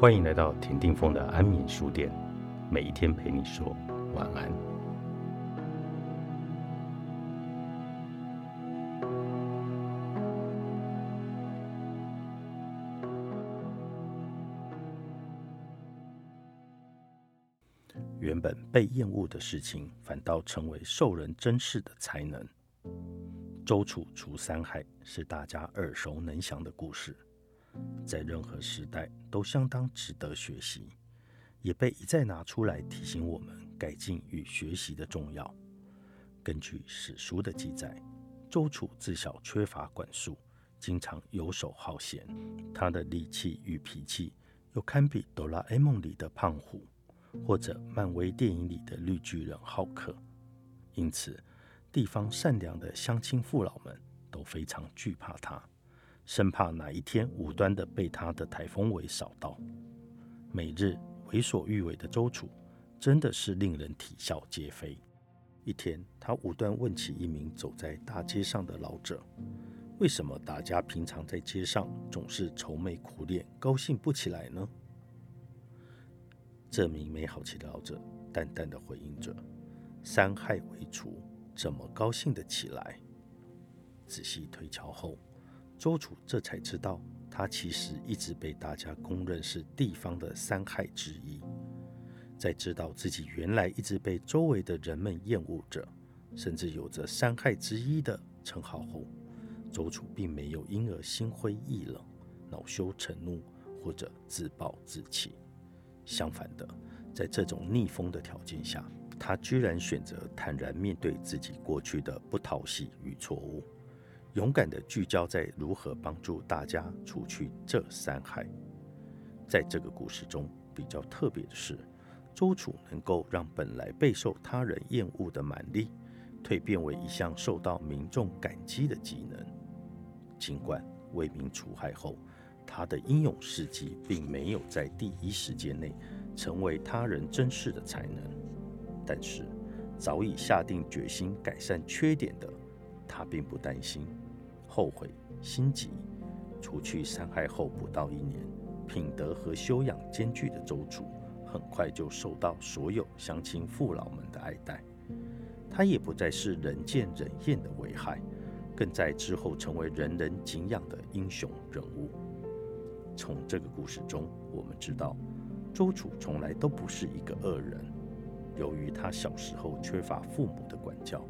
欢迎来到田定峰的安眠书店，每一天陪你说晚安。原本被厌恶的事情，反倒成为受人珍视的才能。周楚除三害是大家耳熟能详的故事，在任何时代都相当值得学习，也被一再拿出来提醒我们改进与学习的重要。根据史书的记载，周楚自小缺乏管束，经常游手好闲，他的力气与脾气又堪比哆啦 A 梦里的胖虎。或者漫威电影里的绿巨人浩克，因此地方善良的乡亲父老们都非常惧怕他，生怕哪一天无端的被他的台风尾扫到。每日为所欲为的周楚，真的是令人啼笑皆非。一天，他无端问起一名走在大街上的老者：“为什么大家平常在街上总是愁眉苦脸，高兴不起来呢？”这名没好气的老者淡淡的回应着：“三害为除，怎么高兴得起来？”仔细推敲后，周楚这才知道，他其实一直被大家公认是地方的三害之一。在知道自己原来一直被周围的人们厌恶着，甚至有着三害之一的称号后，周楚并没有因而心灰意冷、恼羞成怒或者自暴自弃。相反的，在这种逆风的条件下，他居然选择坦然面对自己过去的不讨喜与错误，勇敢地聚焦在如何帮助大家除去这三害。在这个故事中，比较特别的是，周楚能够让本来备受他人厌恶的蛮力，蜕变为一项受到民众感激的技能。尽管为民除害后，他的英勇事迹并没有在第一时间内成为他人珍视的才能，但是早已下定决心改善缺点的他，并不担心、后悔、心急。除去伤害后不到一年，品德和修养兼具的周楚，很快就受到所有乡亲父老们的爱戴。他也不再是人见人厌的危害，更在之后成为人人敬仰的英雄人物。从这个故事中，我们知道周楚从来都不是一个恶人。由于他小时候缺乏父母的管教，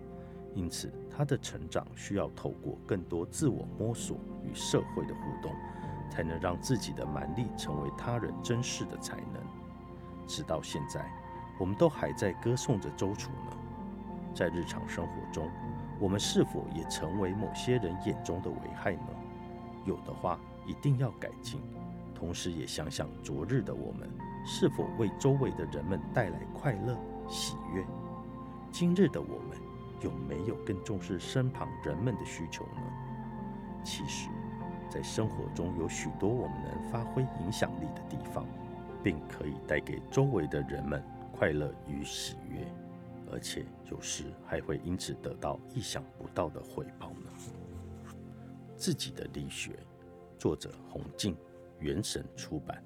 因此他的成长需要透过更多自我摸索与社会的互动，才能让自己的蛮力成为他人珍视的才能。直到现在，我们都还在歌颂着周楚呢。在日常生活中，我们是否也成为某些人眼中的危害呢？有的话，一定要改进。同时，也想想昨日的我们是否为周围的人们带来快乐、喜悦。今日的我们有没有更重视身旁人们的需求呢？其实，在生活中有许多我们能发挥影响力的地方，并可以带给周围的人们快乐与喜悦，而且有时还会因此得到意想不到的回报呢。自己的力学，作者洪静。原神出版。